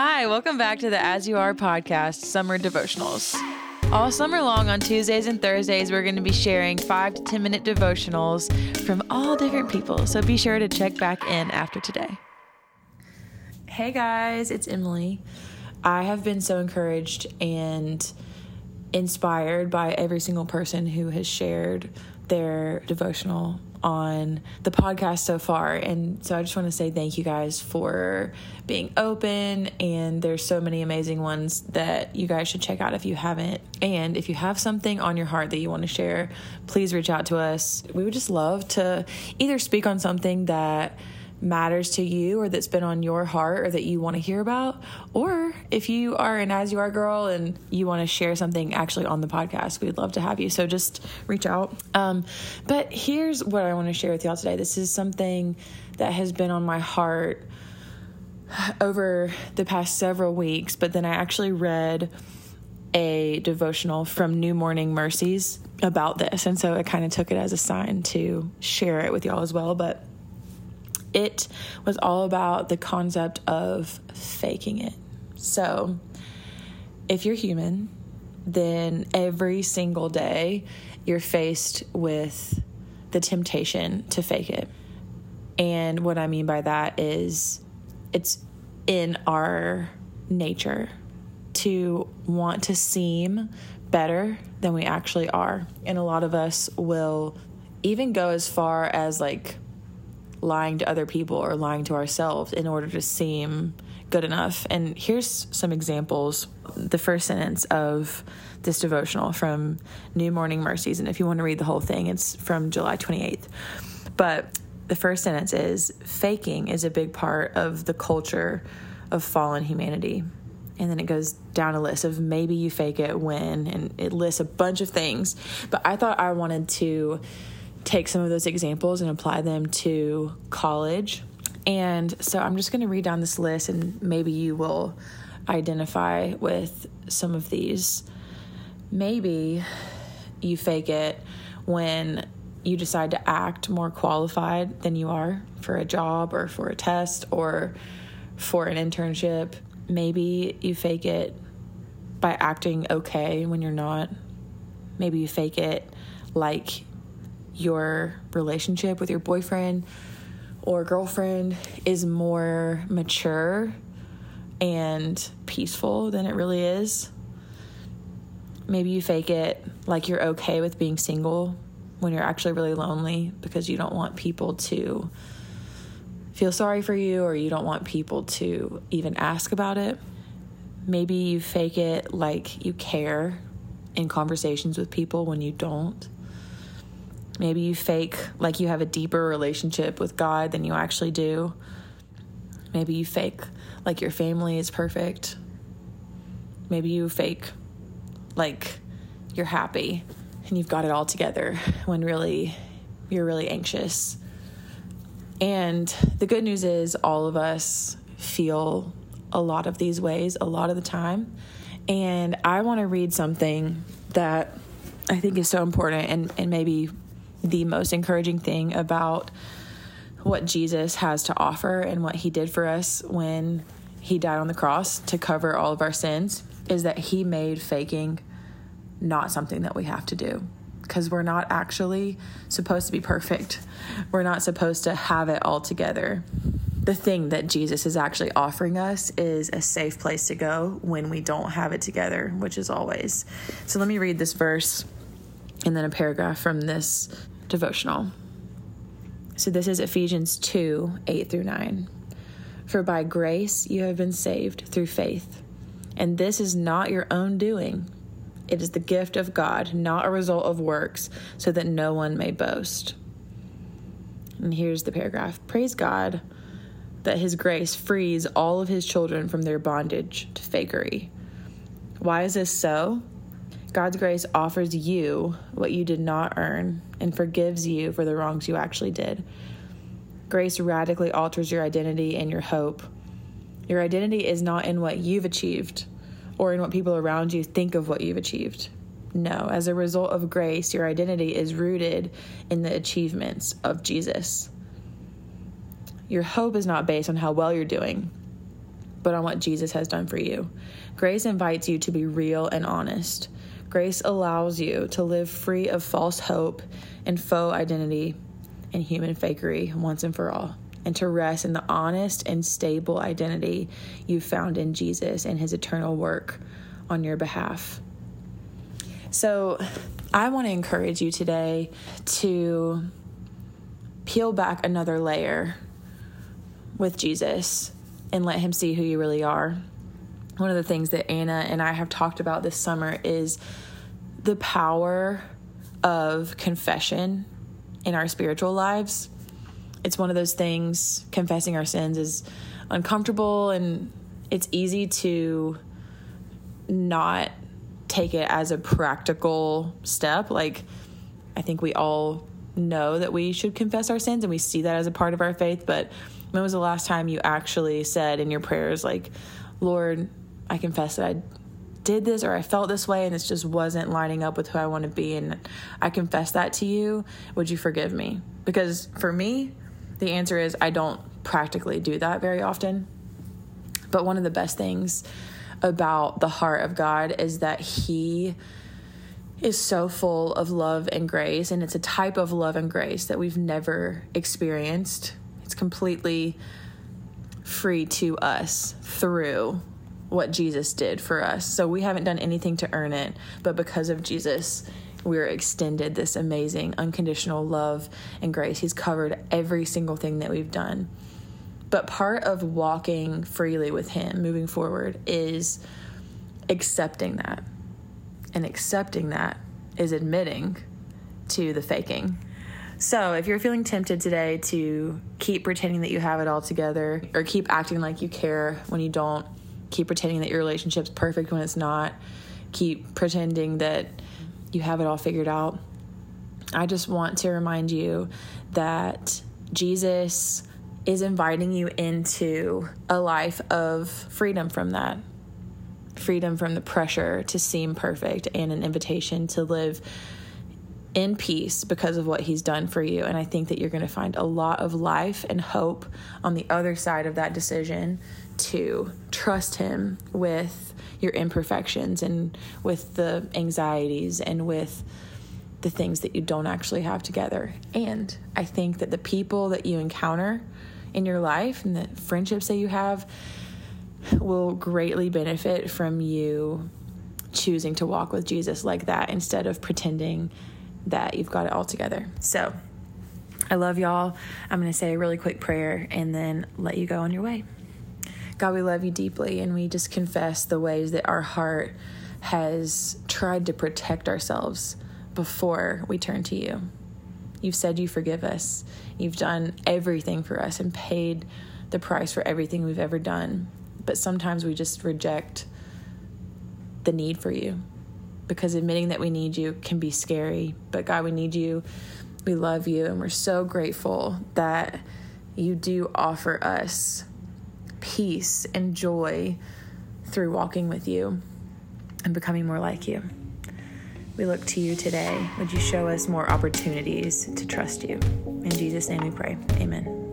Hi, welcome back to the As You Are podcast, Summer Devotionals. All summer long on Tuesdays and Thursdays, we're going to be sharing five to 10 minute devotionals from all different people. So be sure to check back in after today. Hey guys, it's Emily. I have been so encouraged and inspired by every single person who has shared their devotional on the podcast so far. And so I just want to say thank you guys for being open. And there's so many amazing ones that you guys should check out if you haven't. And if you have something on your heart that you want to share, please reach out to us. We would just love to either speak on something that matters to you or that's been on your heart or that you want to hear about. Or if you are an As You Are girl and you want to share something actually on the podcast, we'd love to have you. So just reach out. Um, but here's what I want to share with y'all today. This is something that has been on my heart over the past several weeks, but then I actually read a devotional from New Morning Mercies about this. And so I kind of took it as a sign to share it with y'all as well. But it was all about the concept of faking it. So, if you're human, then every single day you're faced with the temptation to fake it. And what I mean by that is it's in our nature to want to seem better than we actually are. And a lot of us will even go as far as like lying to other people or lying to ourselves in order to seem good enough. And here's some examples. The first sentence of this devotional from New Morning Mercies. And if you want to read the whole thing, it's from July 28th. But the first sentence is faking is a big part of the culture of fallen humanity. And then it goes down a list of maybe you fake it when, and it lists a bunch of things. But I thought I wanted to take some of those examples and apply them to college. And so I'm just going to read down this list and maybe you will identify with some of these. Maybe you fake it when you decide to act more qualified than you are for a job or for a test or for an internship. Maybe you fake it by acting okay when you're not. Maybe you fake it like your relationship with your boyfriend or girlfriend is more mature and peaceful than it really is. Maybe you fake it like you're okay with being single when you're actually really lonely because you don't want people to feel sorry for you or you don't want people to even ask about it. Maybe you fake it like you care in conversations with people when you don't. Maybe you fake like you have a deeper relationship with God than you actually do. Maybe you fake like your family is perfect. Maybe you fake like you're happy and you've got it all together when really you're really anxious. And the good news is, all of us feel a lot of these ways a lot of the time. And I want to read something that I think is so important and, and maybe the most encouraging thing about what Jesus has to offer and what he did for us when he died on the cross to cover all of our sins is that he made faking not something that we have to do because we're not actually supposed to be perfect. We're not supposed to have it all together. The thing that Jesus is actually offering us is a safe place to go when we don't have it together, which is always. So let me read this verse and then a paragraph from this devotional. So this is Ephesians 2 8 through 9. For by grace you have been saved through faith, and this is not your own doing. It is the gift of God, not a result of works, so that no one may boast. And here's the paragraph Praise God that His grace frees all of His children from their bondage to fakery. Why is this so? God's grace offers you what you did not earn and forgives you for the wrongs you actually did. Grace radically alters your identity and your hope. Your identity is not in what you've achieved or in what people around you think of what you've achieved. No, as a result of grace, your identity is rooted in the achievements of Jesus. Your hope is not based on how well you're doing, but on what Jesus has done for you. Grace invites you to be real and honest. Grace allows you to live free of false hope and faux identity and human fakery once and for all, and to rest in the honest and stable identity you found in Jesus and his eternal work on your behalf. So, I want to encourage you today to peel back another layer with Jesus and let him see who you really are. One of the things that Anna and I have talked about this summer is the power of confession in our spiritual lives. It's one of those things, confessing our sins is uncomfortable and it's easy to not take it as a practical step. Like, I think we all know that we should confess our sins and we see that as a part of our faith. But when was the last time you actually said in your prayers, like, Lord, I confess that I did this or I felt this way and this just wasn't lining up with who I want to be and I confess that to you, would you forgive me? Because for me, the answer is I don't practically do that very often. But one of the best things about the heart of God is that He is so full of love and grace, and it's a type of love and grace that we've never experienced. It's completely free to us through what Jesus did for us. So we haven't done anything to earn it, but because of Jesus, we're extended this amazing unconditional love and grace. He's covered every single thing that we've done. But part of walking freely with Him moving forward is accepting that. And accepting that is admitting to the faking. So, if you're feeling tempted today to keep pretending that you have it all together or keep acting like you care when you don't, keep pretending that your relationship's perfect when it's not, keep pretending that you have it all figured out, I just want to remind you that Jesus is inviting you into a life of freedom from that. Freedom from the pressure to seem perfect and an invitation to live in peace because of what he's done for you. And I think that you're going to find a lot of life and hope on the other side of that decision to trust him with your imperfections and with the anxieties and with the things that you don't actually have together. And I think that the people that you encounter in your life and the friendships that you have will greatly benefit from you choosing to walk with Jesus like that instead of pretending that you've got it all together. So, I love y'all. I'm going to say a really quick prayer and then let you go on your way. God, we love you deeply and we just confess the ways that our heart has tried to protect ourselves before we turn to you. You've said you forgive us. You've done everything for us and paid the price for everything we've ever done. But sometimes we just reject the need for you because admitting that we need you can be scary. But God, we need you. We love you. And we're so grateful that you do offer us peace and joy through walking with you and becoming more like you. We look to you today. Would you show us more opportunities to trust you? In Jesus' name we pray. Amen.